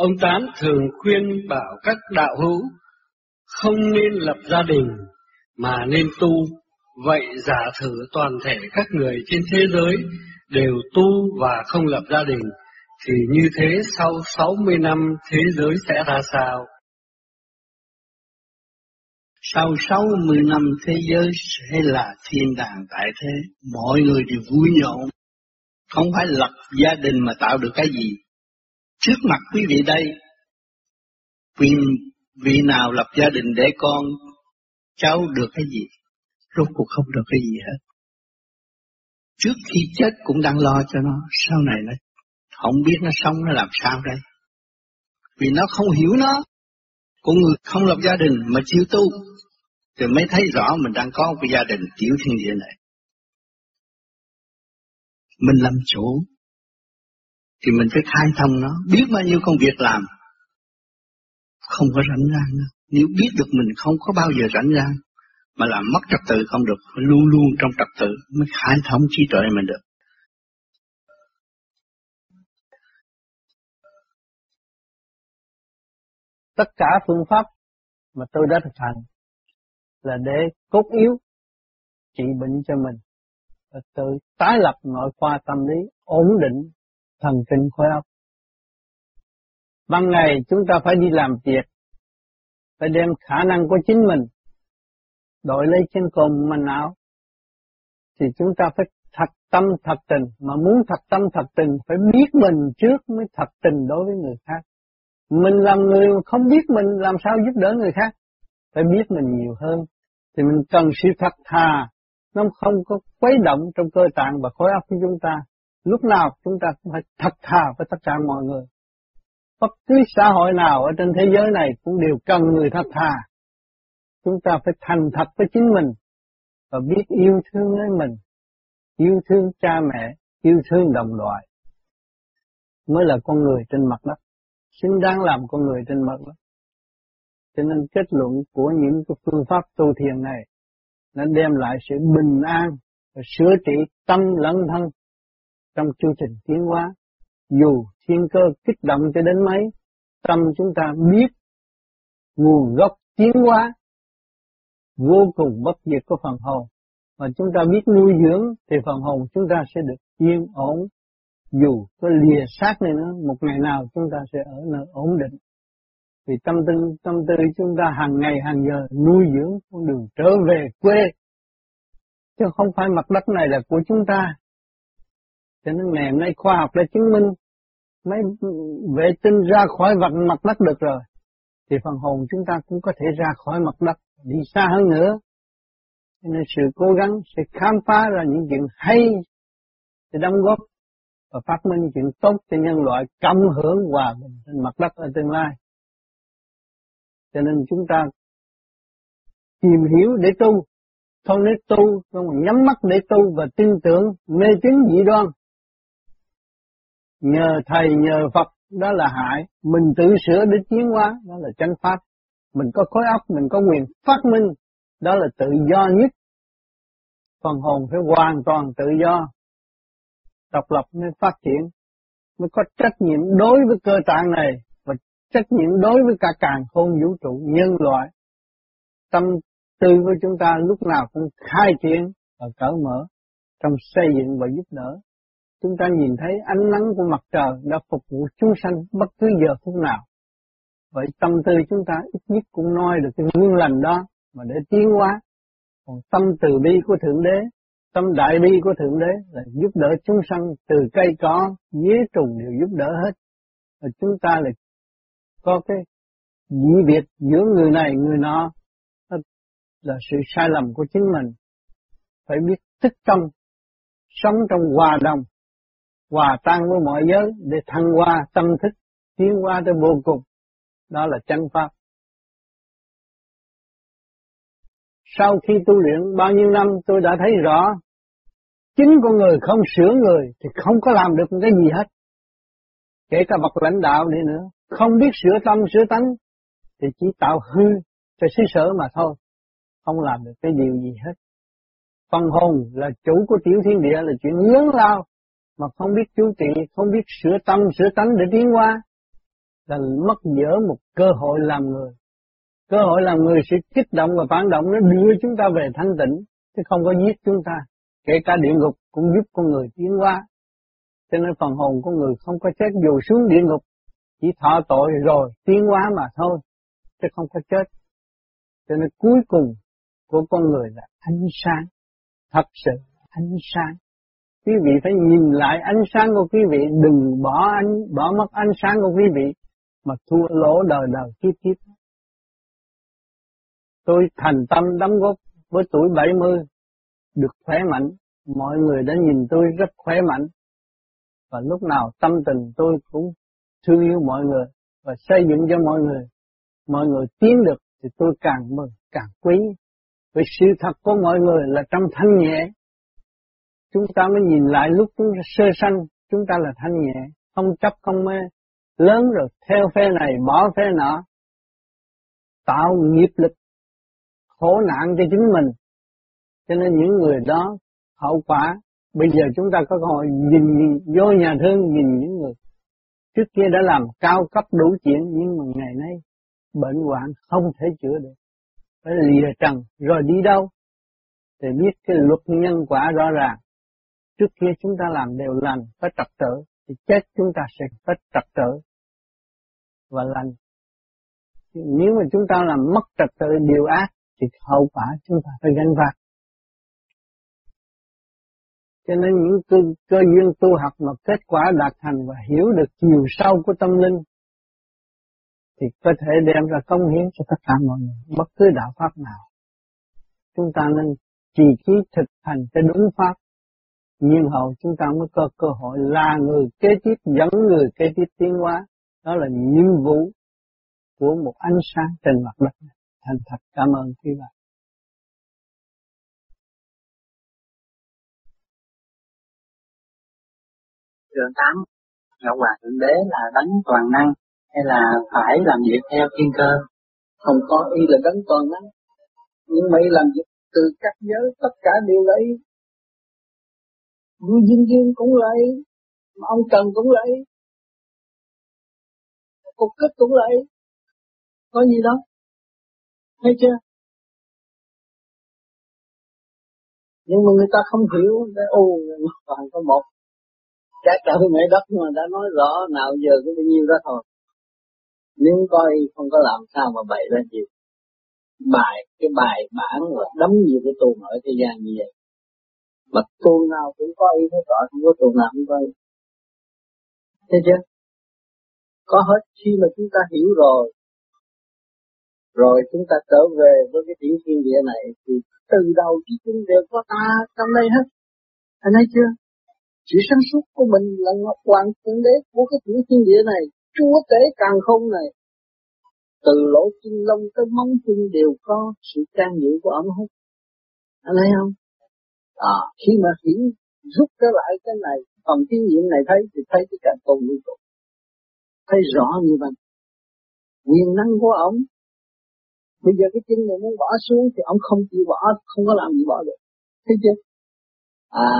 Ông Tán thường khuyên bảo các đạo hữu không nên lập gia đình mà nên tu. Vậy giả thử toàn thể các người trên thế giới đều tu và không lập gia đình, thì như thế sau 60 năm thế giới sẽ ra sao? Sau 60 năm thế giới sẽ là thiên đàng tại thế, mọi người đều vui nhộn, không phải lập gia đình mà tạo được cái gì. Trước mặt quý vị đây, quý vị nào lập gia đình để con cháu được cái gì? Rốt cuộc không được cái gì hết. Trước khi chết cũng đang lo cho nó, sau này nó không biết nó sống nó làm sao đây. Vì nó không hiểu nó. Con người không lập gia đình mà chịu tu, thì mới thấy rõ mình đang có một cái gia đình tiểu thiên địa này. Mình làm chủ, thì mình phải khai thông nó, biết bao nhiêu công việc làm, không có rảnh rang nữa. Nếu biết được mình không có bao giờ rảnh rang, mà làm mất trật tự không được, luôn luôn trong trật tự mới khai thông trí tuệ mình được. Tất cả phương pháp mà tôi đã thực hành là để cốt yếu trị bệnh cho mình và tự tái lập nội khoa tâm lý ổn định thần kinh khối óc. Ban ngày chúng ta phải đi làm việc, phải đem khả năng của chính mình đội lấy trên cùng mình áo, thì chúng ta phải thật tâm thật tình, mà muốn thật tâm thật tình phải biết mình trước mới thật tình đối với người khác. Mình làm người không biết mình làm sao giúp đỡ người khác, phải biết mình nhiều hơn, thì mình cần sự thật thà, nó không có quấy động trong cơ tạng và khối óc của chúng ta. Lúc nào chúng ta cũng phải thật thà với tất cả mọi người. Bất cứ xã hội nào ở trên thế giới này cũng đều cần người thật thà. Chúng ta phải thành thật với chính mình và biết yêu thương lấy mình, yêu thương cha mẹ, yêu thương đồng loại mới là con người trên mặt đất, xứng đáng làm con người trên mặt đất. Cho nên kết luận của những cái phương pháp tu thiền này nó đem lại sự bình an và sửa trị tâm lẫn thân trong chương trình tiến hóa. Dù thiên cơ kích động cho đến mấy, tâm chúng ta biết nguồn gốc tiến hóa vô cùng bất diệt của phần hồn mà chúng ta biết nuôi dưỡng thì phần hồn chúng ta sẽ được yên ổn. Dù có lìa xác này nữa một ngày nào chúng ta sẽ ở nơi ổn định. Vì tâm tư tâm tư chúng ta hàng ngày hàng giờ nuôi dưỡng con đường trở về quê. Chứ không phải mặt đất này là của chúng ta cho nên ngày hôm nay khoa học đã chứng minh mấy vệ tinh ra khỏi vật mặt đất được rồi. Thì phần hồn chúng ta cũng có thể ra khỏi mặt đất, đi xa hơn nữa. Cho nên sự cố gắng sẽ khám phá ra những chuyện hay để đóng góp và phát minh chuyện tốt cho nhân loại cộng hưởng hòa bình trên mặt đất ở tương lai. Cho nên chúng ta tìm hiểu để tu. Không nếu tu không mà nhắm mắt để tu và tin tưởng mê tín dị đoan nhờ thầy, nhờ Phật, đó là hại. Mình tự sửa để tiến hóa, đó là chánh pháp. Mình có khối óc, mình có quyền phát minh, đó là tự do nhất. Phần hồn phải hoàn toàn tự do, độc lập mới phát triển, mới có trách nhiệm đối với cơ tạng này và trách nhiệm đối với cả càng khôn vũ trụ nhân loại. Tâm tư của chúng ta lúc nào cũng khai triển và cởi mở trong xây dựng và giúp đỡ chúng ta nhìn thấy ánh nắng của mặt trời đã phục vụ chúng sanh bất cứ giờ phút nào Vậy tâm tư chúng ta ít nhất cũng noi được cái nguyên lành đó mà để tiến hóa. Còn tâm từ bi của Thượng Đế, tâm đại bi của Thượng Đế là giúp đỡ chúng sanh từ cây cỏ, dế trùng đều giúp đỡ hết. Và chúng ta là có cái dị biệt giữa người này người nọ là sự sai lầm của chính mình. Phải biết thức tâm, sống trong hòa đồng, hòa tan với mọi giới để thăng hoa tâm thức, tiến qua tới vô cùng đó là chân pháp. Sau khi tu luyện bao nhiêu năm tôi đã thấy rõ, chính con người không sửa người thì không có làm được cái gì hết. Kể cả bậc lãnh đạo đi nữa, không biết sửa tâm sửa tánh thì chỉ tạo hư cho xứ sở mà thôi, không làm được cái điều gì hết. Phần hồn là chủ của tiểu thiên địa là chuyện lớn lao, mà không biết chú trị, không biết sửa tâm, sửa tánh để tiến qua, là mất dở một cơ hội làm người. Cơ hội làm người sẽ kích động và phản động nó đưa chúng ta về thanh tịnh, chứ không có giết chúng ta. Kể cả địa ngục cũng giúp con người tiến qua, Cho nên phần hồn con người không có chết dù xuống địa ngục, chỉ thọ tội rồi tiến hóa mà thôi, chứ không có chết. Cho nên cuối cùng của con người là ánh sáng, thật sự ánh sáng. Quý vị phải nhìn lại ánh sáng của quý vị, đừng bỏ ánh, bỏ mất ánh sáng của quý vị mà thua lỗ đời đời kiếp kiếp. Tôi thành tâm đóng góp với tuổi 70, được khỏe mạnh, mọi người đã nhìn tôi rất khỏe mạnh. Và lúc nào tâm tình tôi cũng thương yêu mọi người và xây dựng cho mọi người. Mọi người tiến được thì tôi càng mừng, càng quý. Vì sự thật của mọi người là trong thanh nhẹ. Chúng ta mới nhìn lại lúc chúng ta sơ sanh, chúng ta là thanh nhẹ, không chấp không mê. Lớn rồi theo phe này, bỏ phe nọ. Tạo nghiệp lực khổ nạn cho chính mình. Cho nên những người đó hậu quả bây giờ chúng ta có cơ hội nhìn, nhìn vô nhà thương nhìn những người trước kia đã làm cao cấp đủ chuyện nhưng mà ngày nay bệnh hoạn không thể chữa được phải lìa trần rồi đi đâu thì biết cái luật nhân quả rõ ràng trước kia chúng ta làm đều lành phải trật tự thì chết chúng ta sẽ phải trật tự và lành. Nếu mà chúng ta làm mất trật tự điều ác thì hậu quả chúng ta phải gánh vác. Cho nên những cơ, cơ duyên tu học mà kết quả đạt thành và hiểu được chiều sâu của tâm linh thì có thể đem ra công hiến cho tất cả mọi người, bất cứ đạo pháp nào. Chúng ta nên trì trí thực hành cho đúng pháp, nhiên hậu chúng ta mới có cơ hội là người kế tiếp dẫn người kế tiếp tiến hóa. Đó là nhiệm vụ của một ánh sáng trên mặt đất này. Thành thật cảm ơn quý bạn. Trường tám Ngọc Hoàng Thượng Đế là đấng toàn năng hay là phải làm việc theo thiên cơ? Không có y là đấng toàn năng. Nhưng mà y làm việc từ các giới tất cả đều lấy. Vua duyên duyên cũng lấy, mà ông Trần cũng lấy, cục kích cũng lấy. Có gì đó, Thấy chưa? Nhưng mà người ta không hiểu, ô, toàn có một. Trái trời mẹ đất mà đã nói rõ nào giờ có bao nhiêu đó thôi. Nếu coi không có làm sao mà bày ra gì. Bài cái bài bản là đấm nhiều cái tuồng ở thế gian như vậy mà tuần nào cũng có ý hết rõ không có tuần nào không có ý thấy chưa có hết khi mà chúng ta hiểu rồi rồi chúng ta trở về với cái tiểu thiên địa này thì từ đầu chí chung đều có ta trong đây hết anh thấy chưa sự sáng suốt của mình là ngọc hoàng thượng đế của cái tiểu thiên địa này, chúa tể càng không này. Từ lỗ chân lông tới móng chân đều có sự can dự của ông hết. Anh thấy không? À, khi mà hiển rút trở lại cái này, phần thiên nghiệm này thấy thì thấy cái cảnh tồn như cũ Thấy rõ như vậy. Quyền năng của ông Bây giờ cái chân này muốn bỏ xuống thì ông không chịu bỏ, không có làm gì bỏ được. Thấy chưa? À,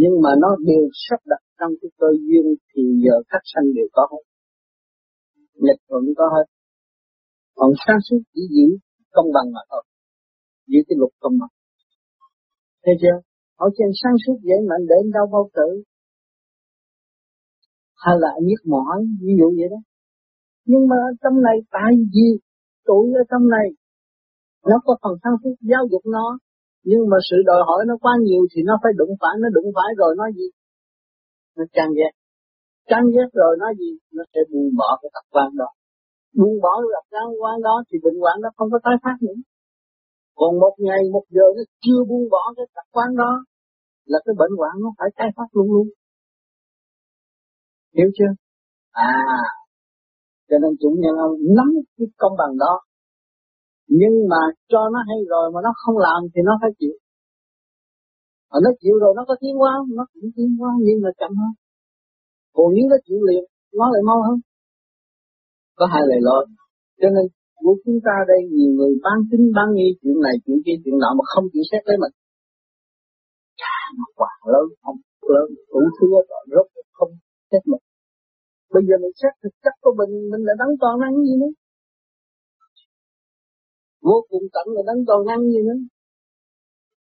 nhưng mà nó đều sắp đặt trong cái cơ duyên thì giờ các sanh đều có hết nghịch thuận có hết còn sáng suốt chỉ giữ công bằng mà thôi giữ cái luật công bằng thấy chưa? Họ trên sáng suốt dễ mạnh để đâu bao tử. Hay là nhức mỏi, ví dụ vậy đó. Nhưng mà trong này, tại vì tuổi ở trong này, nó có phần sáng suốt giáo dục nó. Nhưng mà sự đòi hỏi nó quá nhiều thì nó phải đụng phải, nó đụng phải rồi nó gì? Nó chán ghét. Chán ghét rồi nó gì? Nó sẽ buông bỏ cái tập quan đó. Buông bỏ cái tập quan đó thì bệnh hoạn nó không có tái phát nữa còn một ngày, một giờ nó chưa buông bỏ cái tập quán đó, là cái bệnh hoạn nó phải tái phát luôn luôn. Hiểu chưa? À cho nên chủ nhân ông nắm cái công bằng đó. Nhưng mà cho nó hay rồi mà nó không làm thì nó phải chịu. Mà nó chịu rồi nó có tiến hóa nó cũng tiến hóa, nhưng mà chậm hơn. Còn nếu nó chịu liền, nó lại mau hơn. Có hai lời lỗi cho nên của chúng ta đây nhiều người ban tính ban nghi chuyện này chuyện kia chuyện nọ mà không chịu xét lấy mình chà nó quả lớn không lớn đủ thứ rồi rốt không xét mình Bây giờ mình xét thực chất của mình, mình là đấng toàn năng gì nữa. Vô cùng tận là đấng toàn năng gì nữa.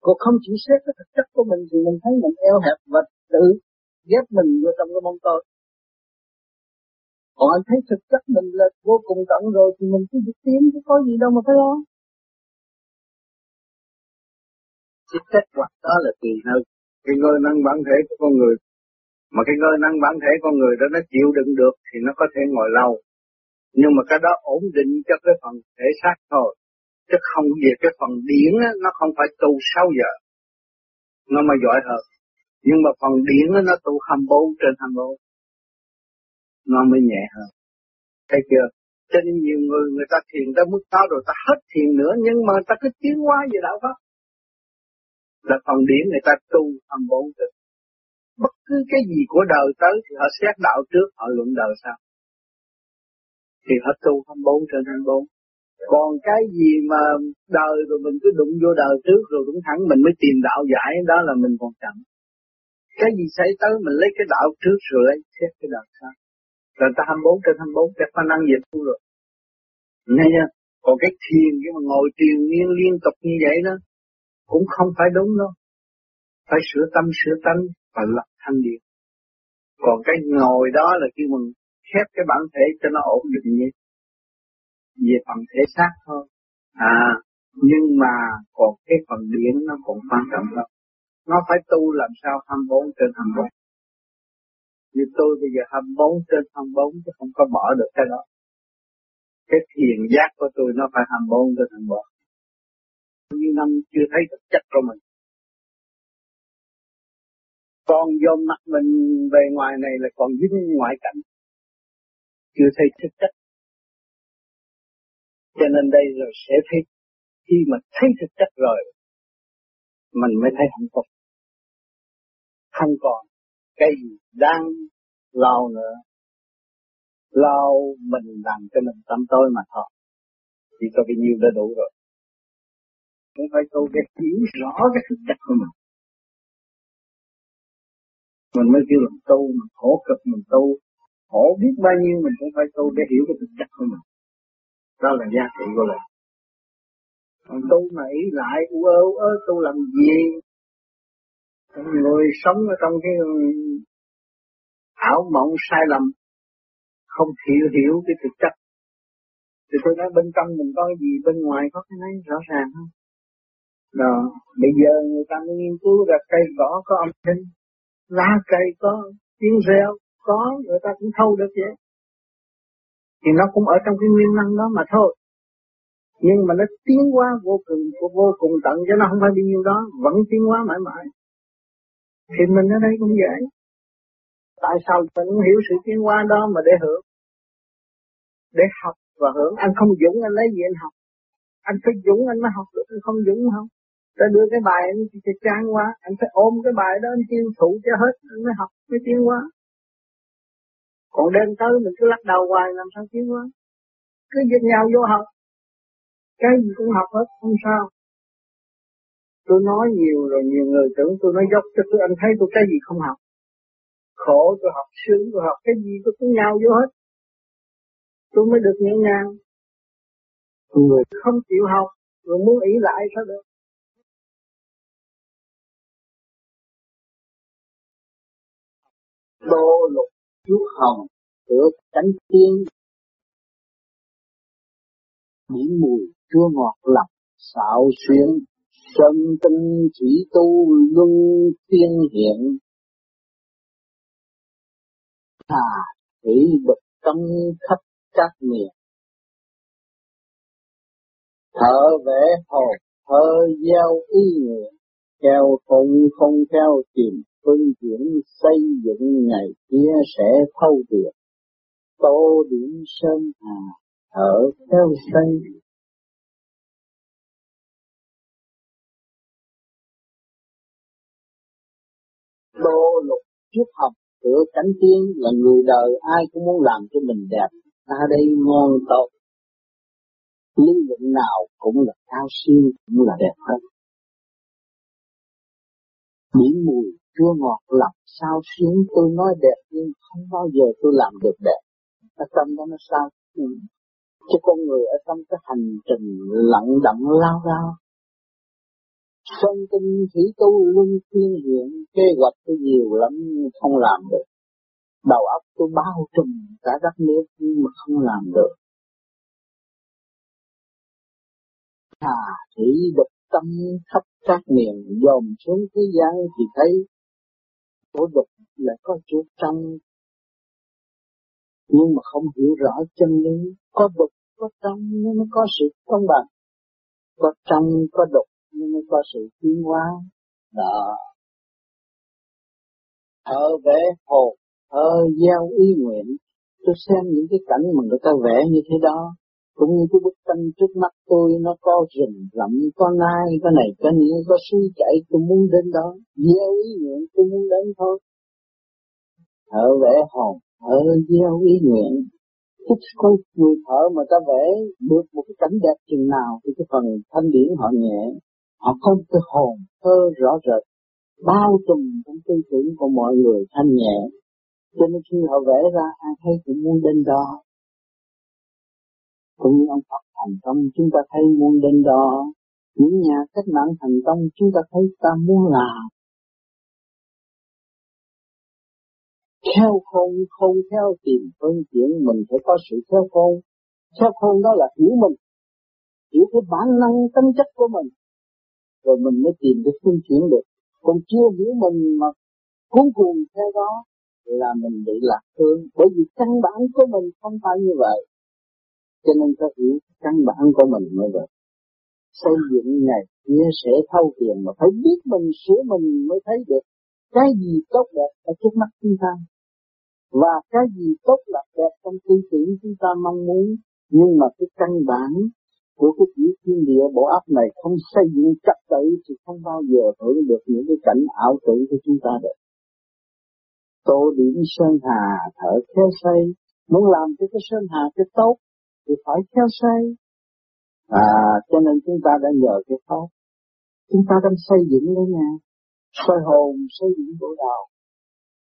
Còn không chỉ xét cái thực chất của mình thì mình thấy mình eo hẹp và tự ghép mình vô trong cái mong tôi. Còn anh thấy thực chất mình là vô cùng tận rồi thì mình cứ việc tiến chứ có gì đâu mà phải lo. Cái kết quả đó là tùy hơn cái ngôi năng bản thể của con người. Mà cái ngôi năng bản thể con người đó nó chịu đựng được thì nó có thể ngồi lâu. Nhưng mà cái đó ổn định cho cái phần thể xác thôi. Chứ không về cái phần điển á, nó không phải tu 6 giờ. Nó mà giỏi hơn. Nhưng mà phần điển á, nó tu 24 trên 24 nó mới nhẹ hơn. Thấy chưa? Cho nên nhiều người người ta thiền tới mức cao rồi ta hết thiền nữa nhưng mà ta cứ tiến hóa về đạo Pháp. Là phần điểm người ta tu âm bốn được. Bất cứ cái gì của đời tới thì họ xét đạo trước, họ luận đời sau. Thì họ tu 24 trên 24. Còn cái gì mà đời rồi mình cứ đụng vô đời trước rồi đúng thẳng mình mới tìm đạo giải đó là mình còn chậm. Cái gì xảy tới mình lấy cái đạo trước rồi lấy xét cái đạo sau rồi ta 24 trên 24 chắc phải năng dịch luôn. rồi. Nghe chưa còn cái thiền cái mà ngồi thiền liên liên tục như vậy đó, cũng không phải đúng đâu. Phải sửa tâm, sửa tánh và lập thanh điện còn cái ngồi đó là khi mình khép cái bản thể cho nó ổn định như về phần thể xác thôi. À nhưng mà còn cái phần điển nó còn quan trọng lắm. Nó phải tu làm sao 24 trên 24 như tôi bây giờ 24 trên 24 chứ không có bỏ được cái đó. Cái thiền giác của tôi nó phải 24 trên 24. Như năm chưa thấy thực chất của mình. Còn vô mặt mình về ngoài này là còn dính ngoại cảnh. Chưa thấy thực chất. Cho nên đây rồi sẽ thấy khi mà thấy thực chất rồi, mình mới thấy hạnh phúc không còn cái gì đang lo nữa. Lo mình làm cho mình tâm tối mà thôi. Chỉ có cái nhiêu đã đủ rồi. Cũng phải tu cái hiểu rõ cái thực chất của mình. Mình mới kêu làm tu, mình khổ cực, mình tu. Khổ biết bao nhiêu mình cũng phải tu để hiểu cái thực chất của mình. Đó là giá trị của mình. Còn tu mà ý lại u ơ u ơ tu làm gì? Người sống ở trong cái ừ, ảo mộng sai lầm, không hiểu hiểu cái thực chất. Thì tôi nói bên trong mình có cái gì, bên ngoài có cái này rõ ràng không? Đó, bây giờ người ta mới nghiên cứu ra cây cỏ có âm thanh, lá cây có tiếng reo, có, người ta cũng thâu được vậy. Thì nó cũng ở trong cái nguyên năng đó mà thôi. Nhưng mà nó tiến hóa vô cùng vô cùng tận cho nó không phải bao nhiêu đó, vẫn tiến hóa mãi mãi thì mình ở đây cũng vậy. Tại sao mình không hiểu sự tiến hóa đó mà để hưởng? Để học và hưởng. Anh không dũng, anh lấy gì anh học? Anh phải dũng, anh mới học được. Anh không dũng không? Ta đưa cái bài anh chỉ trang qua anh phải ôm cái bài đó, anh tiêu thụ cho hết, anh mới học, mới tiến hóa. Còn đêm tới mình cứ lắc đầu hoài, làm sao tiến hóa? Cứ dịch nhau vô học. Cái gì cũng học hết, không sao tôi nói nhiều rồi, nhiều người tưởng tôi nói dốc cho tôi, anh thấy tôi cái gì không học. Khổ, tôi học sướng, tôi học cái gì tôi cũng nhau vô hết. Tôi mới được nhẹ nhàng. Người không chịu học, rồi muốn ý lại sao được? Đô lục chuốt hồng được cánh tiên. Những mùi chua ngọt lọc xạo xuyên chân tinh chỉ tu luân tiên hiện. Thà thủy bực trong khắp các miền. Thở vẽ hồn thơ gieo ý nguyện. Theo không không theo tìm phương diễn xây dựng ngày kia sẽ thâu được tô điểm sơn hà ở theo xây. Đô lục trước học, cửa cánh tiên là người đời, ai cũng muốn làm cho mình đẹp ta đây ngon tốt lý luận nào cũng là cao siêu, cũng là đẹp hết biển mùi chua ngọt làm sao xuyến tôi nói đẹp nhưng không bao giờ tôi làm được đẹp. Ở tâm đó nó sao? Ừ. Chứ con người ở trong cái hành trình lặng đặng, lao lao. Sơn tinh thủy tu luân phiên hiện, kế hoạch tôi nhiều lắm nhưng không làm được. Đầu óc tôi bao trùm cả đất nước nhưng mà không làm được. Thà thủy đục tâm khắp các miền dồn xuống thế gian thì thấy của đục là có chỗ trong nhưng mà không hiểu rõ chân lý có đục có trong nhưng mới có sự công bằng có trong có đục nhưng mới có sự tiến hóa. Đó. Thở vẽ hồn thở gieo ý nguyện. Tôi xem những cái cảnh mà người ta vẽ như thế đó. Cũng như cái bức tranh trước mắt tôi, nó có rừng rậm, có nai, có này, có nĩa có suối chảy. Tôi muốn đến đó. Gieo ý nguyện, tôi muốn đến thôi. Thở vẽ hồn thở gieo ý nguyện. Thích con người thở mà ta vẽ được một cái cảnh đẹp chừng nào thì cái phần thanh điển họ nhẹ họ có cái hồn thơ rõ rệt. Bao trùm trong tư tưởng của mọi người thanh nhẹ. Cho nên khi họ vẽ ra, ai thấy cũng muốn đến đó. Cũng như ông Phật thành công, chúng ta thấy muốn đến đó. Những nhà cách mạng thành công, chúng ta thấy ta muốn làm. Theo khôn khôn theo tìm phương tiện mình phải có sự theo khôn. Theo khôn đó là hiểu mình. Hiểu cái bản năng tính chất của mình rồi mình mới tìm được phương chuyển được. Còn chưa hiểu mình mà cuốn cuồng theo đó là mình bị lạc thương bởi vì căn bản của mình không phải như vậy. Cho nên phải hiểu căn bản của mình mới được. Xây dựng ngày kia sẽ thâu tiền mà phải biết mình, sửa mình mới thấy được cái gì tốt đẹp ở trước mắt chúng ta. Và cái gì tốt là đẹp trong tư tưởng chúng ta mong muốn. Nhưng mà cái căn bản của cái chỉ thiên địa bộ óc này không xây dựng trật tự thì không bao giờ hưởng được những cái cảnh ảo tưởng của chúng ta được. Tô điểm sơn hà thở khéo xây muốn làm cho cái sơn hà cái tốt thì phải theo xây à cho nên chúng ta đã nhờ cái pháp chúng ta đang xây dựng đấy nha soi hồn, xây dựng bộ đạo.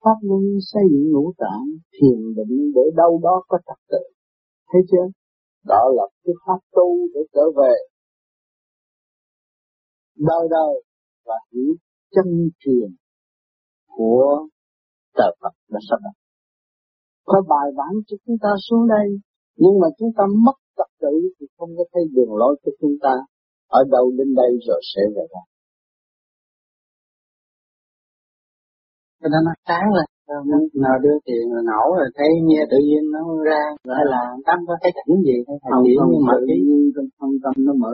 Pháp luân, xây dựng ngũ tạng, thiền định để đâu đó có trật tự. Thấy chưa? Đó là cái pháp tu để trở về. Đời đời và hiểu chân truyền của trời Phật đã sắp đặt. Có bài bản cho chúng ta xuống đây, nhưng mà chúng ta mất tập tự thì không có thấy đường lối cho chúng ta ở đâu đến đây rồi sẽ về đâu cho nên nó sáng lên nào đưa tiền rồi nổ rồi thấy nghe tự nhiên nó ra. Hay là tâm có thấy cảnh gì hay không, chỉ không, mở tự nhiên trong không tâm nó mở.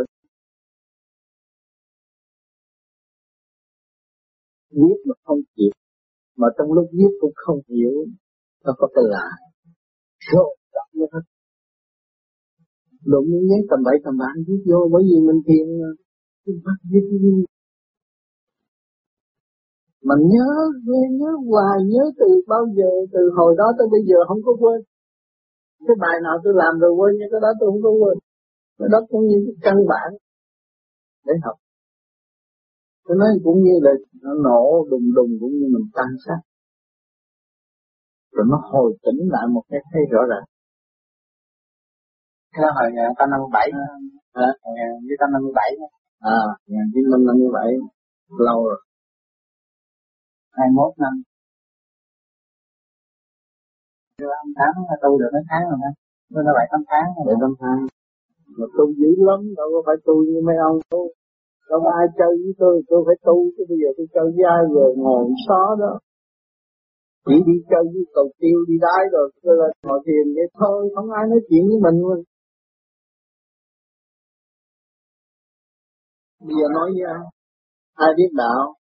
Viết mà không chịu. Mà trong lúc viết cũng không hiểu nó có cái lạ rồi đọc nó thật đụng những giấy tầm bậy tầm bạ viết vô bởi vì mình thiền bắt viết mà nhớ nghe nhớ hoài nhớ từ bao giờ từ hồi đó tới bây giờ không có quên. Cái bài nào tôi làm rồi quên nhưng cái đó tôi không có quên. Cái đó cũng như cái căn bản để học. Tôi nói cũng như là nó nổ đùng đùng cũng như mình tan sát rồi nó hồi tỉnh lại một cái thấy rõ ràng. Cái đó hồi năm năm bảy. Hả với năm năm bảy. À ngàn chín năm năm mươi bảy lâu rồi 21 năm, chưa ăn tháng tu được mấy tháng rồi hả? tôi là bảy tám tháng. Bảy tám tháng. Mà tu dữ lắm đâu có phải tu như mấy ông tu. Đâu có ai chơi với tôi tôi phải tu chứ bây giờ tôi chơi với ai rồi ngồi xó đó. Chỉ đi chơi với cầu tiêu đi đái rồi tôi là ngồi thiền vậy thôi không ai nói chuyện với mình luôn. Bây giờ nói với ai? Ai biết đạo?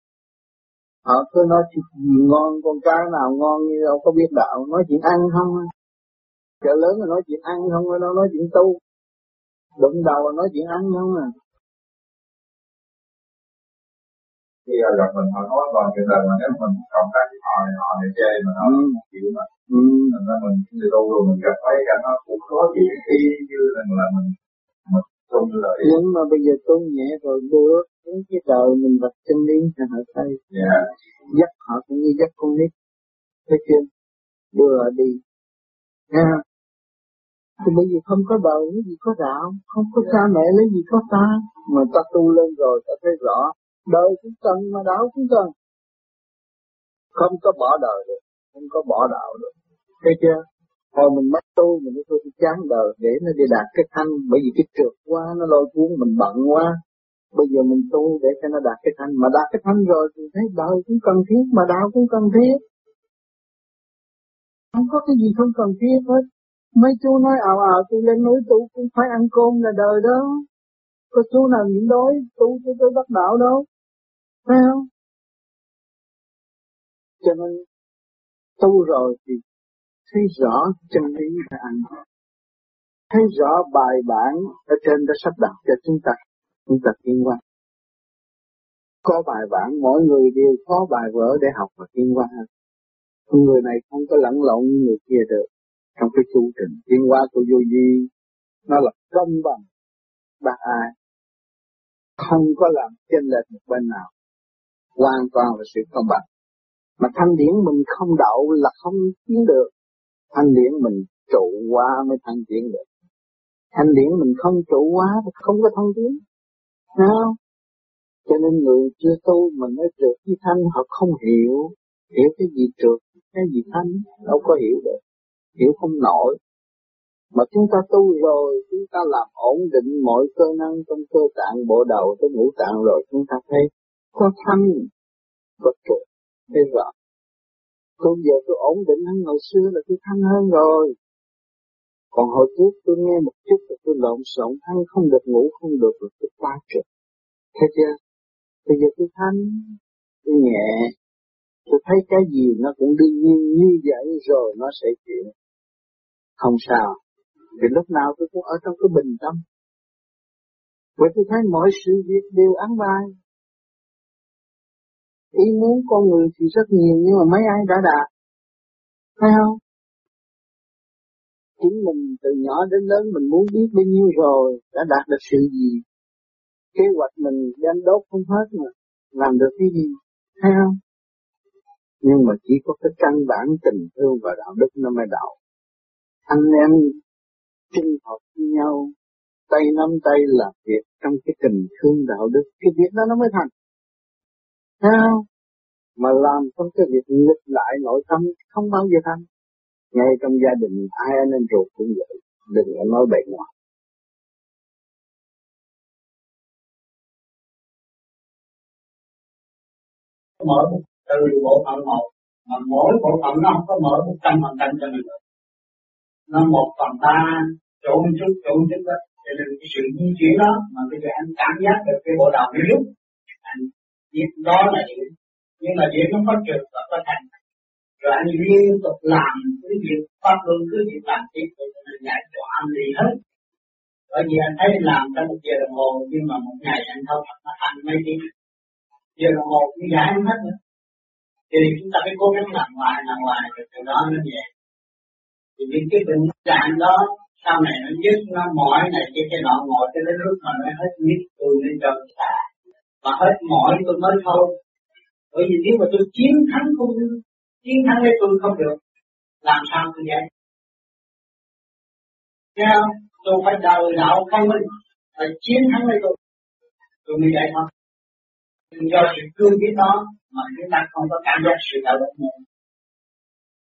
Họ cứ nói chuyện ngon con cá nào ngon như đâu có biết đạo. Nói chuyện ăn không? Chợ lớn là nói chuyện ăn không? Đâu nói chuyện tu. Đụng đầu là nói chuyện ăn không à? Khi gặp mình họ nói còn chuyện là mà nếu mình cộng tác với họ thì họ lại chê mà họ ừ. chịu mà. Ừ. ra mình người tu rồi mình gặp thấy cảnh nó cũng có chuyện y như là là mình nhưng mà bây giờ tu nhẹ rồi được những cái đời mình vật chân lý cho họ thấy dạ. Dắt họ cũng như dắt con nít. Thấy chưa? Đưa họ đi. Nha. Thì bởi vì không có đời cái gì có đạo không có cha mẹ lấy gì có ta. Mà ta tu lên rồi ta thấy rõ đời cũng cần mà đạo cũng cần. Không có bỏ đời được không có bỏ đạo được. Thấy chưa hồi mình mất tu, mình mới tu chán đời. Để nó đi đạt cái thanh, bởi vì cái trượt quá, nó lôi cuốn, mình bận quá. Bây giờ mình tu để cho nó đạt cái thanh. Mà đạt cái thanh rồi thì thấy đời cũng cần thiết, mà đạo cũng cần thiết. Không có cái gì không cần thiết hết. Mấy chú nói ảo ảo tôi lên núi tu cũng phải ăn cơm là đời đó. Có chú nào nhịn đói, tu cho tôi bắt đạo đâu. Phải không? Cho nên, tu rồi thì thấy rõ chân lý là ăn thấy rõ bài bản ở trên đã sắp đặt cho chúng ta. Chúng ta tiến qua. Có bài bản, mỗi người đều có bài vở để học và tiến qua. Người này không có lẫn lộn người kia được trong cái chu trình. Tiến hóa của vô vi, nó là công bằng. Ba ai không có làm chênh lệch một bên nào. Hoàn toàn là sự công bằng. Mà thanh điển mình không đậu là không tiến được thanh điển mình trụ quá mới thanh tiến được. Thanh điển mình không trụ quá thì không có thanh tiến. Sao? Cho nên người chưa tu mình nói trượt với thanh họ không hiểu. Hiểu cái gì trượt cái gì thanh, đâu có hiểu được. Hiểu không nổi. Mà chúng ta tu rồi, chúng ta làm ổn định mọi cơ năng trong cơ tạng, bộ đầu tới ngũ tạng rồi, chúng ta thấy có thanh, có trượt thấy rõ tôi giờ tôi ổn định hơn, hồi xưa là tôi thanh hơn rồi. Còn hồi trước tôi nghe một chút là tôi lộn xộn thăng không được, ngủ không được, rồi tôi quá trực. thấy chưa? Bây giờ tôi thanh, tôi nhẹ. Tôi thấy cái gì nó cũng đương nhiên như vậy rồi nó sẽ chuyển không sao. Thì lúc nào tôi cũng ở trong cái bình tâm. Vậy tôi thấy mọi sự việc đều ăn bài ý muốn con người thì rất nhiều, nhưng mà mấy ai đã đạt? Phải không? Chính mình từ nhỏ đến lớn mình muốn biết bao nhiêu rồi đã đạt được sự gì. Kế hoạch mình đang đốt không hết mà, làm được cái gì thấy không? Nhưng mà chỉ có cái căn bản tình thương và đạo đức nó mới đạo. Anh em chinh hợp với nhau, tay nắm tay làm việc trong cái tình thương đạo đức, cái việc đó nó mới thành sao? Mà làm trong cái việc nghịch lại nội tâm không bao giờ thành ngay trong gia đình ai anh em ruột cũng vậy. Đừng có nói bậy ngoài. Mở từ bộ phận một mà mỗi bộ phận nó không có mở một trăm phần trăm cho mình nó một phần ba chỗ một chút chỗ một chút đó. Cho nên cái sự di chuyển đó mà bây giờ anh cảm giác được cái bộ đầu nó lúc. anh việc đó là chuyện nhưng mà chuyện nó phát triển và phát thành. Rồi anh liên tục làm cái việc pháp luân cứ việc làm tiếp tục là giải tỏa anh đi hết. Bởi vì anh thấy làm trong một giờ đồng hồ, nhưng mà một ngày anh thâu thật nó thành mấy tiếng giờ đồng hồ cũng giải anh hết nữa. Thì chúng ta phải cố gắng làm hoài làm hoài, rồi từ đó nó về. Thì những cái bệnh trạng đó, sau này nó dứt nó mỏi này, cái cái nọ mỏi cho đến lúc mà nó hết nít tôi nên cho xả mà hết mỏi tôi mới thôi. Bởi vì nếu mà tôi chiến thắng không chiến thắng cái tôi không được làm sao tôi vậy Thấy không? Tôi phải đào đạo không minh Phải chiến thắng cái tôi. Tôi mới vậy thôi. Do sự cương quyết đó Mà chúng ta không có cảm giác sự đạo đức nữa.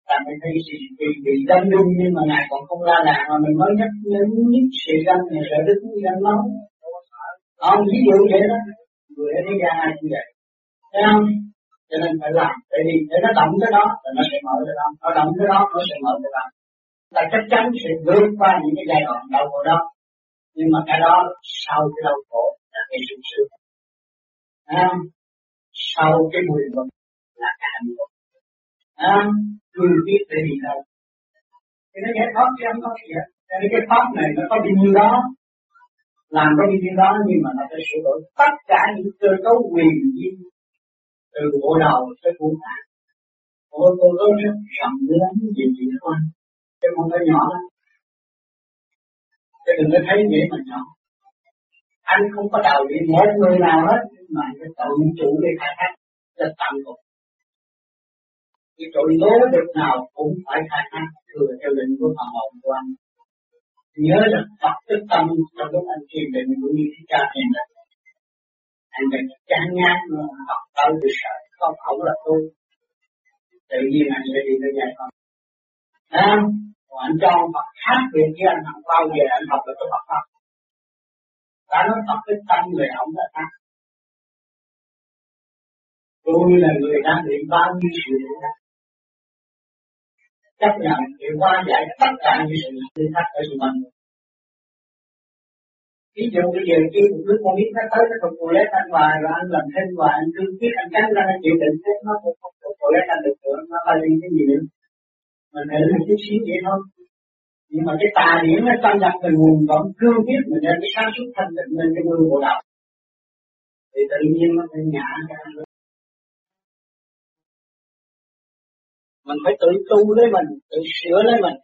Ta mới thấy sự bị, bị đâm đung Nhưng mà Ngài còn không la làng Mà mình mới nhắc nhấn nhất sự đâm Này sợ đức đâm nó Ông ví dụ vậy đó. Người ở thế gian ai cũng vậy. Thấy không? cho nên phải làm. Tại vì để nó động cái đó là nó sẽ mở cái đó. Nó động cái đó nó sẽ mở cái đó. Là chắc chắn sẽ vượt qua những cái giai đoạn đau khổ đó. Nhưng mà cái đó sau cái đau khổ là cái sự sướng à, sau cái mùi vật là cái hạnh phúc. À, cứ biết để đi đâu. Thì nó giải thoát chứ không có gì hết. Cái pháp này nó có bao nhiêu đó làm cái bao đó nhưng mà nó phải sửa đổi tất cả những cơ cấu quyền gì từ bộ đầu tới bộ tạng ôi cô lớn rất rộng lớn gì gì thôi chứ không phải nhỏ lắm. Chứ đừng có thấy nghĩa mà nhỏ. Anh không có đầu lý một người nào hết mà cái tự chủ để khai thác cho tận cùng cái chỗ lố được nào cũng phải khai thác thừa theo định của phần hồn của anh nhớ rằng Phật tức tâm trong lúc anh thiền định cũng như thích ca thiền định anh đừng chán ngán mà học tới được sợ không ổng là tôi. Tự nhiên anh sẽ đi tới nhà con. À, còn anh cho Phật khác biệt với anh học bao giờ anh học được cái Phật Phật. Ta nói Phật cái tâm người ông là ta tôi là người đang bị bao nhiêu sự đó chấp nhận để qua giải tất cả những sự thử thách ở xung quanh ví dụ bây giờ khi một đứa con biết nó tới nó còn lét anh hoài rồi anh làm thêm hoài, anh cứ biết anh cắn ra anh chịu định thế nó cũng không được phụ lét anh được nữa, nó phải đi cái gì nữa. Mình để một chút xíu vậy thôi. Nhưng mà cái tà điểm nó xâm nhập từ nguồn vẫn cương biết mình nên cái sáng suốt thanh tịnh lên cái người bộ đạo. Thì tự nhiên nó phải nhả ra mình phải tự tu lấy mình tự sửa lấy mình.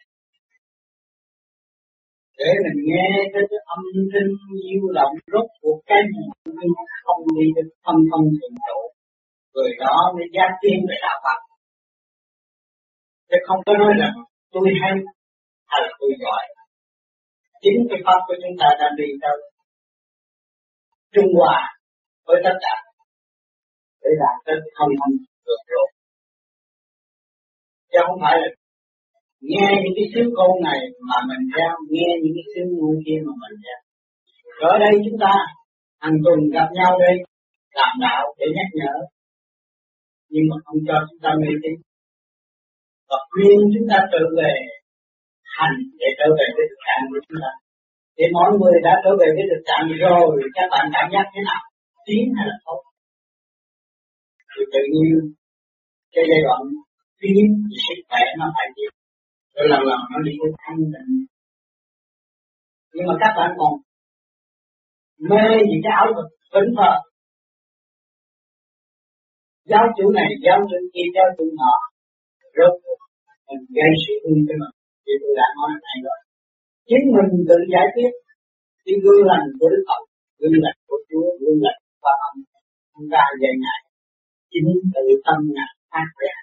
Để mình nghe cái, cái âm thanh yêu động rốt cuộc cái gì không đi được thâm thâm thượng trụ người đó mới giác tiên về đạo Phật. Chứ không có nói là tôi hay hay là tôi giỏi. Chính cái pháp của chúng ta đang đi tới trung hòa với tất cả. Để đạt tới không không được rồi chứ không phải là nghe những cái sướng khôn này mà mình theo, nghe những cái sướng ngu kia mà mình theo. Ở đây chúng ta hàng tuần gặp nhau đây, làm đạo để nhắc nhở. Nhưng mà không cho chúng ta mê tín và khuyên chúng ta trở về hành để trở về với thực trạng của chúng ta. Để mọi người đã trở về với thực trạng rồi, các bạn cảm giác thế nào? Tiến hay là không? Thì tự nhiên cái giai đoạn tiến thì sức khỏe nó phải tiến rồi lần lần nó đi tới thanh tịnh nhưng mà các bạn còn mê những cái áo vật vĩnh thờ. Giáo chủ này, giáo chủ kia, giáo chủ nọ. Rốt mình gây sự hung cho mình. Thì tôi đã nói này rồi. Chính mình tự giải quyết. Cái gương lành của Đức Phật, gương lành của Chúa, gương lành của âm chúng ta dạy ngài. Chính tự tâm ngài phát triển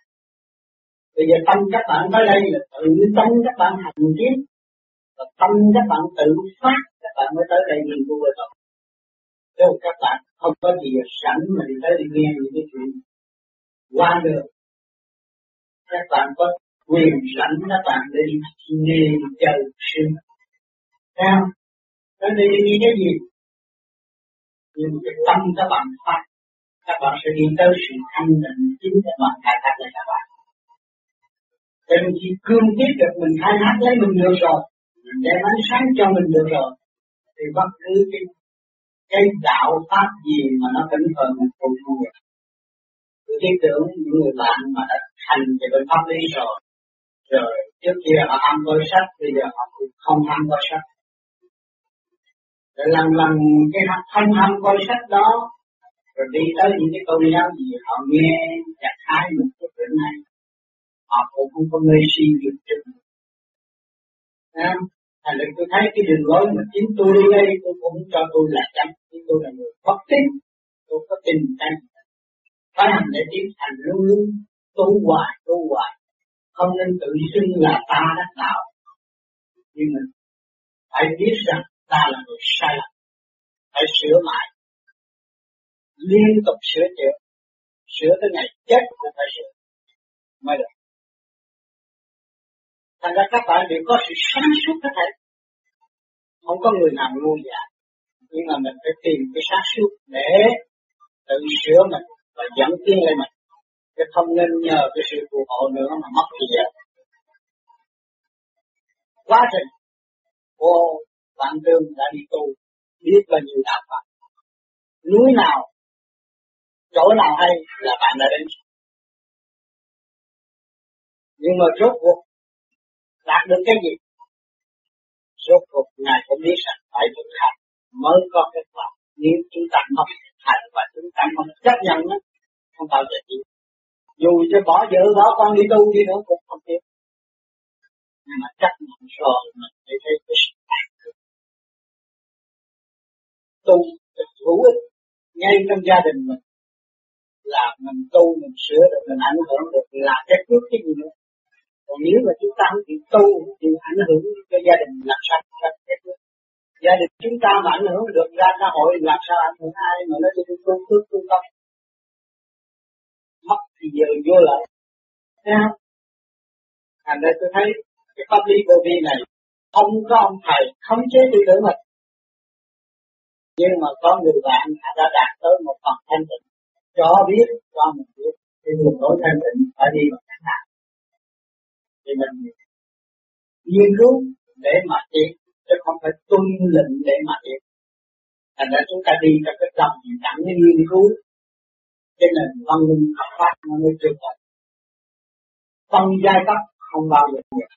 bây giờ tâm các bạn tới đây là tự tâm các bạn hành tiến và tâm các bạn tự phát, các bạn mới tới đây nhìn vui rồi nếu các bạn không có gì sẵn mà đi tới đi nghe những cái chuyện qua được các bạn có quyền sẵn các bạn để đi nghe chờ sinh sao đến đây đi cái gì? Nhưng cái tâm các bạn phát, các bạn sẽ đi tới sự thanh định chính các bạn khai thác lại các bạn để mình chỉ cương quyết được mình khai thác lấy mình được rồi. Mình đem ánh sáng cho mình được rồi. Thì bất cứ cái cái đạo pháp gì mà nó tính phần mình cũng không được. Tôi tin tưởng những người bạn mà đã thành về bên pháp lý rồi. Rồi trước kia họ ăn coi sách, bây giờ họ cũng không ăn coi sách. Rồi lần lần cái học không thanh coi sách đó, rồi đi tới những cái câu giáo gì họ nghe chặt hai một chút này họ cũng không có mê si được chừng à, thành ra tôi thấy cái đường lối mà chính tôi đi đây tôi cũng cho tôi là chánh nhưng tôi là người bất tín. Tôi có tình chánh phải hành để tiến thành luôn luôn tu hoài tu hoài. Không nên tự xưng là ta đã tạo. Nhưng mà phải biết rằng ta là người sai lầm. Phải sửa lại. Liên tục sửa chữa. Sửa tới ngày chết cũng phải sửa. Mới được thành ra các bạn đều có sự sáng suốt hết thảy. Không có người nào ngu dạ nhưng mà mình phải tìm cái sáng suốt để tự sửa mình và dẫn tiến lên mình. Chứ không nên nhờ cái sự phù hộ nữa mà mất thời gian quá trình. Cô bạn đương đã đi tu, biết bao nhiêu đạo Phật. Núi nào, chỗ nào hay là bạn đã đến. Nhưng mà rốt cuộc đạt được cái gì? Rốt cuộc ngài cũng biết rằng phải thực hành mới có kết quả. Nếu chúng ta không thực hành và chúng ta không chấp nhận nó, không bao giờ đi dù cho bỏ vợ, bỏ con đi tu đi nữa cũng không biết nhưng mà chấp nhận rồi mình mới thấy cái sự tu ngay trong gia đình mình. Là mình tu, mình sửa được mình ảnh hưởng được là cái phước cái gì nữa còn nếu mà chúng ta không chịu tu thì ảnh hưởng cho gia đình làm sao cái gia đình chúng ta mà ảnh hưởng được ra xã hội làm sao ảnh hưởng ai mà nó cho tu phước tu tâm mất thì giờ vô lại thấy không? Thành ra tôi thấy cái pháp lý vô vi này không có ông thầy khống chế tư tưởng mình. Nhưng mà có người bạn đã đạt tới một phần thanh tịnh, cho biết, cho mình biết, thì người lối thanh tịnh phải đi bằng cách nào? Thì mình nghiên cứu để mà tiến chứ không phải tuân lệnh để mà tiến thành ra chúng ta đi trong cái tâm thì chẳng như nghiên cứu cho nên văn minh hợp pháp nó mới trường tồn phân giai cấp không bao giờ được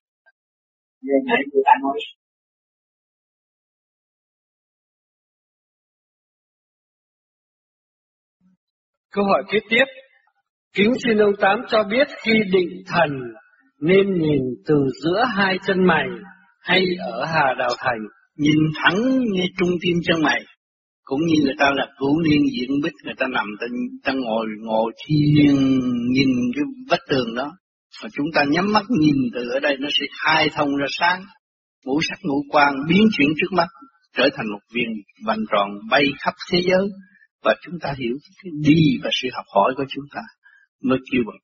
như nãy người ta nói. Câu hỏi kế tiếp, kính xin ông Tám cho biết khi định thần nên nhìn từ giữa hai chân mày hay ở Hà Đào Thành? Nhìn thẳng như trung tim chân mày, cũng như người ta là cửu niên diễn bích, người ta nằm ta, ta ngồi ngồi thiên nhìn cái vách tường đó, mà chúng ta nhắm mắt nhìn từ ở đây nó sẽ khai thông ra sáng, ngũ sắc ngũ quang biến chuyển trước mắt, trở thành một viên vành tròn bay khắp thế giới, và chúng ta hiểu cái đi và sự học hỏi của chúng ta mới kêu bằng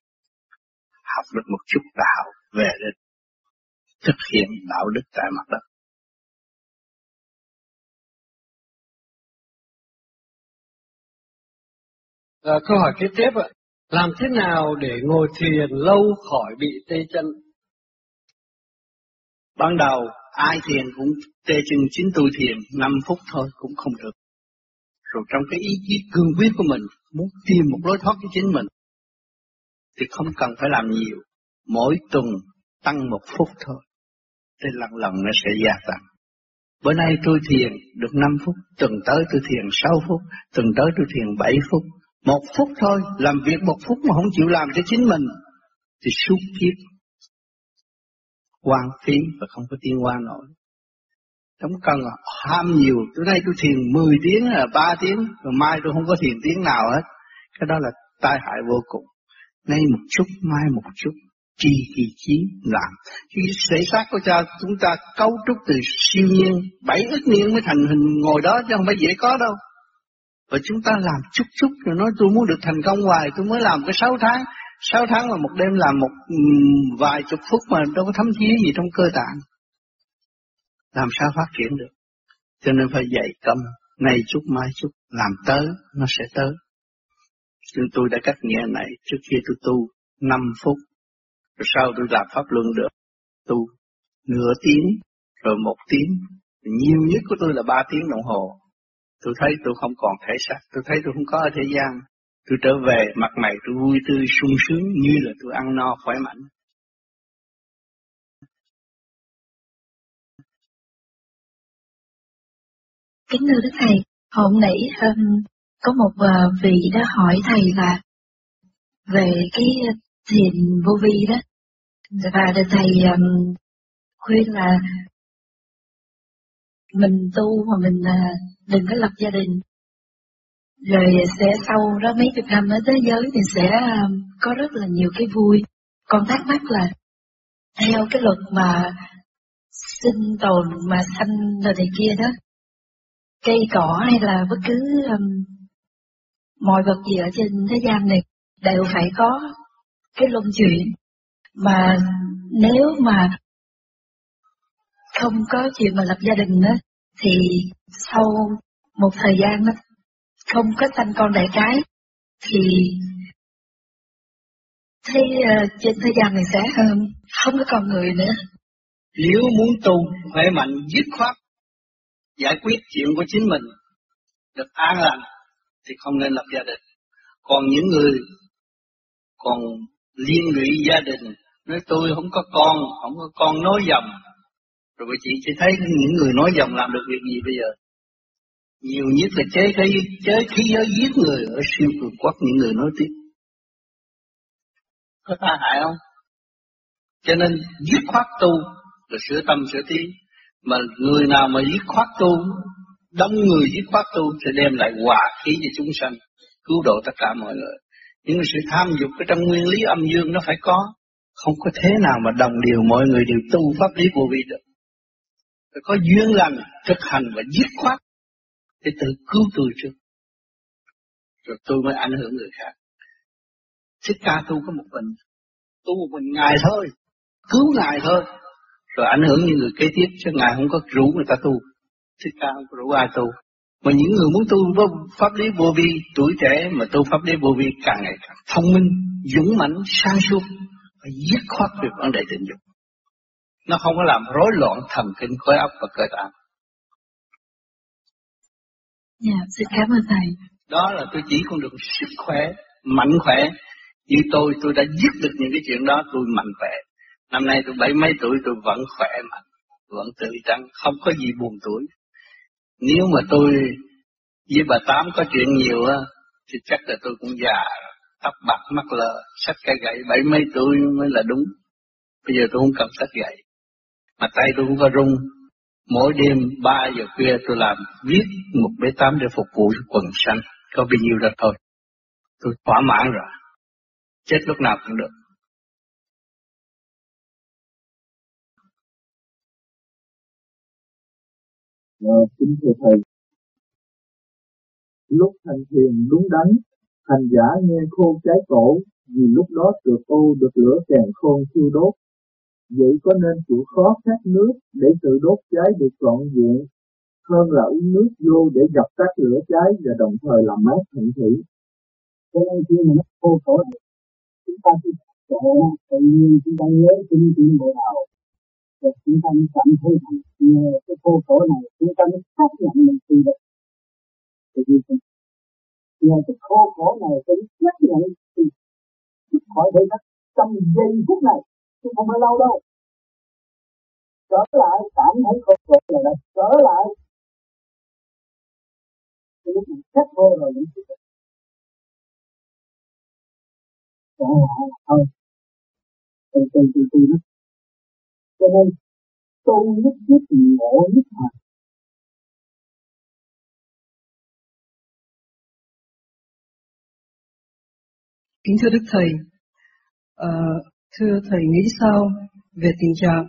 học được một chút đạo về để thực hiện đạo đức tại mặt đất. À, câu hỏi kế tiếp ạ. Làm thế nào để ngồi thiền lâu khỏi bị tê chân? Ban đầu ai thiền cũng tê chân chính tôi thiền 5 phút thôi cũng không được rồi trong cái ý chí cương quyết của mình muốn tìm một lối thoát cho chính mình thì không cần phải làm nhiều. Mỗi tuần tăng một phút thôi. Thì lần lần nó sẽ gia tăng. Bữa nay tôi thiền được 5 phút tuần tới tôi thiền 6 phút tuần tới tôi thiền 7 phút. Một phút thôi làm việc một phút mà không chịu làm cho chính mình thì suốt kiếp quan phí và không có tiên qua nổi. Không cần à, ham nhiều, tối nay tôi thiền 10 tiếng là 3 tiếng, rồi mai tôi không có thiền tiếng nào hết. Cái đó là tai hại vô cùng. Nay một chút, mai một chút, chi kỳ chí làm. Khi thể xác của cha chúng ta cấu trúc từ siêu nhiên, bảy ức niên mới thành hình ngồi đó chứ không phải dễ có đâu. Và chúng ta làm chút chút rồi nói tôi muốn được thành công hoài, tôi mới làm cái sáu tháng. sáu tháng mà một đêm làm một ừ, vài chục phút mà đâu có thấm thía gì trong cơ tạng làm sao phát triển được. Cho nên phải dạy tâm, nay chút mai chút, làm tới, nó sẽ tới. Nhưng tôi đã cắt nghĩa này trước khi tôi tu 5 phút, rồi sau tôi làm pháp luân được, tu nửa tiếng, rồi một tiếng, nhiều nhất của tôi là 3 tiếng đồng hồ. Tôi thấy tôi không còn thể xác, tôi thấy tôi không có ở thế gian. Tôi trở về, mặt mày tôi vui tươi, sung sướng như là tôi ăn no khỏe mạnh. Kính thưa Đức Thầy, hôm nãy um, có một ờ, vị đã hỏi Thầy là về cái thiền vô vi đó. Và Thầy um, khuyên là mình tu mà mình uh, đừng có lập gia đình. Rồi sẽ sau đó mấy chục năm ở thế giới thì sẽ um, có rất là nhiều cái vui. Con thắc mắc là theo cái luật mà sinh tồn mà sanh rồi này kia đó cây cỏ hay là bất cứ um, mọi vật gì ở trên thế gian này đều phải có cái luân chuyển. Mà nếu mà không có chuyện mà lập gia đình đó thì sau một thời gian đó, không có sanh con đẻ cái thì thấy ờ, trên thế gian này sẽ không không có con người nữa. Nếu muốn tu khỏe mạnh dứt khoát giải quyết chuyện của chính mình được an lành thì không nên lập gia đình. Còn những người còn liên lụy gia đình nói tôi không có con, không có con nói dòng. Rồi chị chỉ thấy những người nói dòng làm được việc gì bây giờ? Nhiều nhất là chế khí, chế khí giới giết người ở siêu cường quốc những người nói tiếp. Có tai hại không? Cho nên dứt khoát tu là sửa tâm sửa trí mà người nào mà dứt khoát tu đông người dứt khoát tu sẽ đem lại hòa khí cho chúng sanh, cứu độ tất cả mọi người. Nhưng sự tham dục ở trong nguyên lý âm dương nó phải có, không có thế nào mà đồng điều mọi người đều tu pháp lý vô vi được. Phải có duyên lành, thực hành và dứt khoát để tự cứu tôi trước. Rồi tôi mới ảnh hưởng người khác. Thích ca tu có một mình, tu một mình Ngài thôi, cứu Ngài thôi. Rồi ảnh hưởng những người kế tiếp cho Ngài không có rủ người ta tu. Thích ca không rủ ai tu. Mà những người muốn tu pháp lý vô vi, tuổi trẻ mà tu pháp lý vô vi càng ngày càng thông minh, dũng mãnh, sang suốt, phải dứt khoát về vấn đề tình dục. Nó không có làm rối loạn thần kinh khối óc và cơ tạng. Dạ, xin cảm ơn Thầy. Đó là tôi chỉ con được sức khỏe, mạnh khỏe. Như tôi, tôi đã dứt được những cái chuyện đó, tôi mạnh khỏe. Năm nay tôi bảy mấy tuổi tôi vẫn khỏe mạnh, vẫn tự trắng, không có gì buồn tuổi. Nếu mà tôi với bà Tám có chuyện nhiều á, thì chắc là tôi cũng già, tóc bạc mắt lờ, sách cây gậy bảy mấy tuổi mới là đúng. Bây giờ tôi không cầm sách gậy. Mà tay tôi cũng có rung, mỗi đêm ba giờ khuya tôi làm viết một bế tám để phục vụ quần sanh, có bao nhiêu đó thôi. Tôi thỏa mãn rồi, chết lúc nào cũng được. Và kính thưa Thầy, lúc thành thiền đúng đắn, hành giả nghe khô trái cổ, vì lúc đó được ô được lửa càng khôn thiêu đốt. Vậy có nên chịu khó khát nước để tự đốt cháy được trọn vẹn hơn là uống nước vô để dập tắt lửa cháy và đồng thời làm mát thận thủy. Cho nên khi mà nó khô cổ chúng ta phải tự nhiên chúng ta nhớ kinh nghiệm bộ nào và chúng ta mới cảm thấy rằng nhờ cái khô cổ này, chúng ta mới xác nhận mình tu được. Thì nhờ cái khô cổ này tôi xác nhận thì xuất khỏi thể chất trong giây phút này, chứ không phải lâu đâu. Trở lại cảm thấy khổ khổ là đã trở lại. Thì lúc mình xét vô rồi những thứ trở lại thôi. Từ từ từ từ nó cho nên tu nhất thiết ngộ nhất hành Kính thưa Đức Thầy, à, thưa Thầy nghĩ sao về tình trạng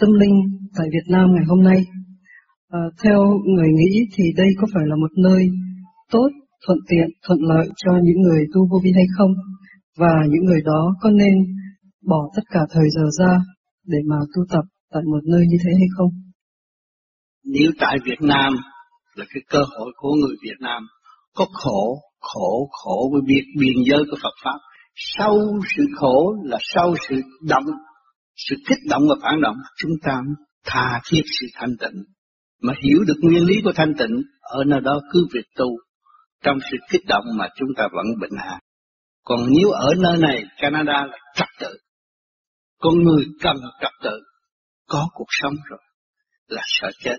tâm linh tại Việt Nam ngày hôm nay? à, theo người nghĩ thì đây có phải là một nơi tốt, thuận tiện, thuận lợi cho những người tu vô vi hay không? Và những người đó có nên bỏ tất cả thời giờ ra để mà tu tập tại một nơi như thế hay không? Nếu tại Việt Nam là cái cơ hội của người Việt Nam có khổ khổ khổ với biết biên giới của Phật Pháp. Sau sự khổ là sau sự động, sự kích động và phản động, chúng ta tha thiết sự thanh tịnh. Mà hiểu được nguyên lý của thanh tịnh, ở nơi đó cứ việc tu. Trong sự kích động mà chúng ta vẫn bệnh hạ. Còn nếu ở nơi này, Canada là trật tự. Con người cần trật tự. Có cuộc sống rồi. Là sợ chết.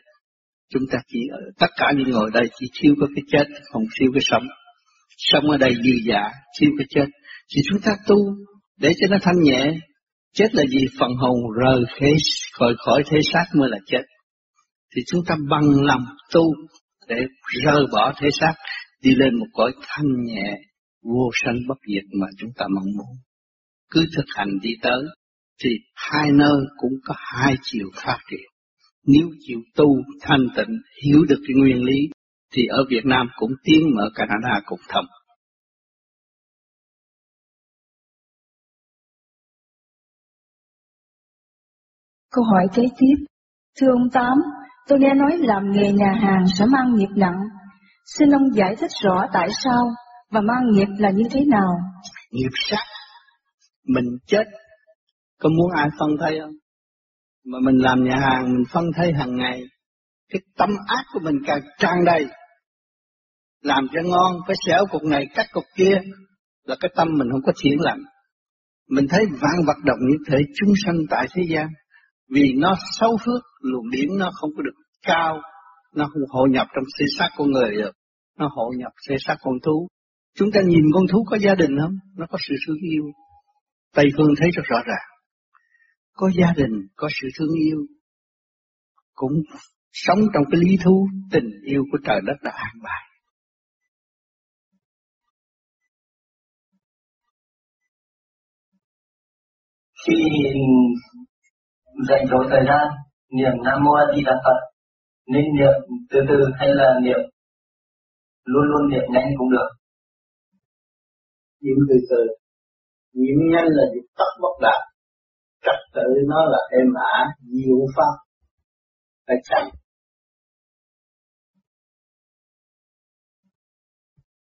Chúng ta chỉ ở, tất cả những ngồi đây chỉ thiếu có cái chết, không thiếu cái sống sống ở đây dư giả, thiếu cái chết. Thì chúng ta tu để cho nó thanh nhẹ. Chết là gì? Phần hồn rời thế, khỏi khỏi thế xác mới là chết. Thì chúng ta bằng lòng tu để rời bỏ thế xác, đi lên một cõi thanh nhẹ, vô sanh bất diệt mà chúng ta mong muốn. Cứ thực hành đi tới, thì hai nơi cũng có hai chiều phát triển. Nếu chịu tu thanh tịnh, hiểu được cái nguyên lý, thì ở Việt Nam cũng tiến mở Canada cũng thầm. Câu hỏi kế tiếp. Thưa ông Tám, tôi nghe nói làm nghề nhà hàng sẽ mang nghiệp nặng. Xin ông giải thích rõ tại sao và mang nghiệp là như thế nào? Nghiệp sát. Mình chết. Có muốn ai phân thay không? Mà mình làm nhà hàng mình phân thay hàng ngày. Cái tâm ác của mình càng tràn đầy. Làm cho ngon, phải xẻo cục này cắt cục kia. Là cái tâm mình không có thiện lành. Mình thấy vạn vật động như thể chúng sanh tại thế gian vì nó xấu phước luồng điển nó không có được cao nó không hội nhập trong thể xác con người được nó hội nhập thể xác con thú chúng ta nhìn con thú có gia đình không nó có sự thương yêu tây phương thấy rất rõ ràng có gia đình có sự thương yêu cũng sống trong cái lý thú tình yêu của trời đất đã an bài. Khi dành dối thời gian, niệm Nam Mô A Di Đà Phật, nên niệm từ từ hay là niệm luôn luôn niệm nhanh cũng được. Niệm từ từ, niệm nhanh là niệm tắt bất đạt, tự nó là em ả, diệu pháp, phải chậm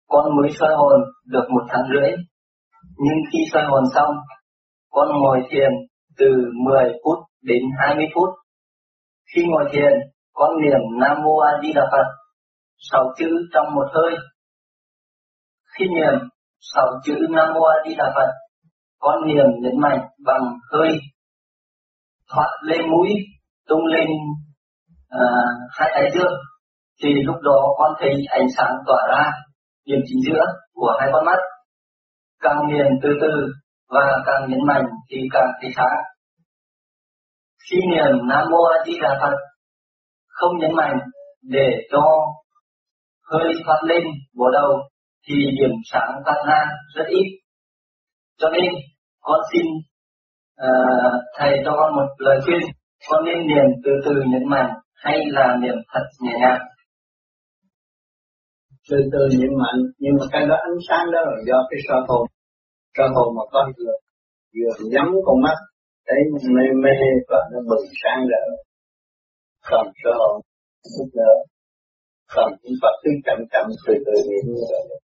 con mới soi hồn được một tháng rưỡi, nhưng khi soi hồn xong, con ngồi thiền từ 10 phút đến 20 phút. Khi ngồi thiền, con niệm Nam Mô A Di Đà Phật, sáu chữ trong một hơi. Khi niệm sáu chữ Nam Mô A Di Đà Phật, con niệm nhấn mạnh bằng hơi thoát lên mũi, tung lên à, hai tay dương thì lúc đó con thấy ánh sáng tỏa ra điểm chính giữa của hai con mắt. Càng nghiền từ từ và càng nhấn mạnh thì càng thấy sáng. Khi niệm Nam Mô A Di Đà Phật không nhấn mạnh để cho hơi thoát lên bộ đầu thì điểm sáng phát ra rất ít. Cho nên con xin uh, thầy cho con một lời khuyên. Con nên niệm từ từ nhấn mạnh hay là niệm thật nhẹ nhàng? Từ từ niệm mạnh nhưng mà cái đó ánh sáng đó là do cái soi hồn. Soi hồn mà con vừa vừa nhắm con mắt thấy mê mê và nó bừng sáng rỡ còn soi hồn giúp đỡ còn chúng Phật cứ chậm chậm từ từ niệm như vậy.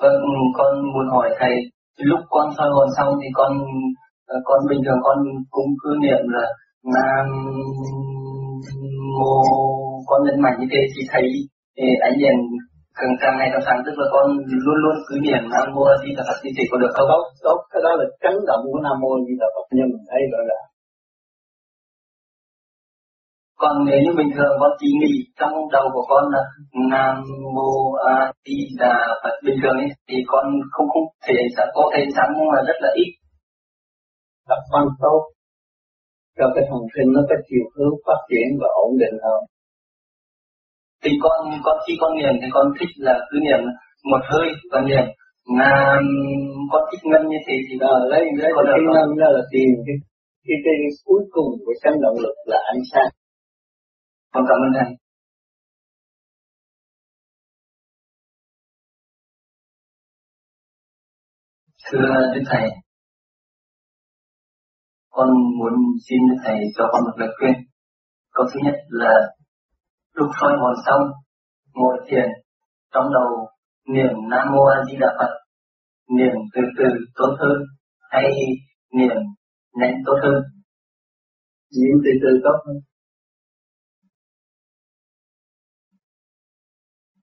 Vâng, con muốn hỏi thầy, lúc con soi hồn xong thì con ờ, con bình thường con cũng cứ niệm là Nam Mô con nhân mạnh như thế thì thấy ánh đèn càng càng ngày càng sáng tức là con luôn luôn cứ niệm nam mô a di đà phật thì có được không? Tốt, tốt, cái đó là chấn động của nam mô a di đà phật nhưng mình thấy gọi là còn nếu như bình thường con chỉ nghĩ trong đầu của con là Nam Mô A Di Đà Phật bình thường ấy, thì con không không thể sẽ có thể sáng nhưng mà rất là ít. Tập quan tốt cho cái thần kinh nó có chiều hướng phát triển và ổn định hơn. Thì con con khi con niệm thì con thích là cứ niệm một hơi và niệm nam con thích ngân như thế thì đó, lấy lấy con cái ngân đó là tiền cái cái, cái cuối cùng của chấn động lực là ánh sáng con cảm ơn thầy. Thưa đức thầy, con muốn xin đức thầy cho con một lời khuyên. Câu thứ nhất là lúc soi hồn xong, ngồi thiền, trong đầu niệm nam mô a di đà phật, niệm từ từ tốt hơn hay niệm nhanh tốt hơn? Niệm từ từ tốt hơn.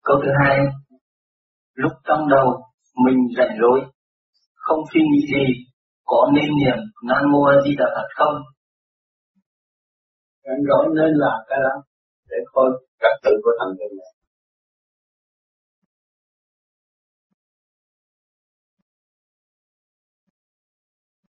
Câu thứ hai, lúc trong đầu mình rảnh rỗi, không suy nghĩ gì, có nên niệm, nam mô a di đà phật không? Rảnh rỗi nên làm cái đó, để coi các tự của thần kinh này.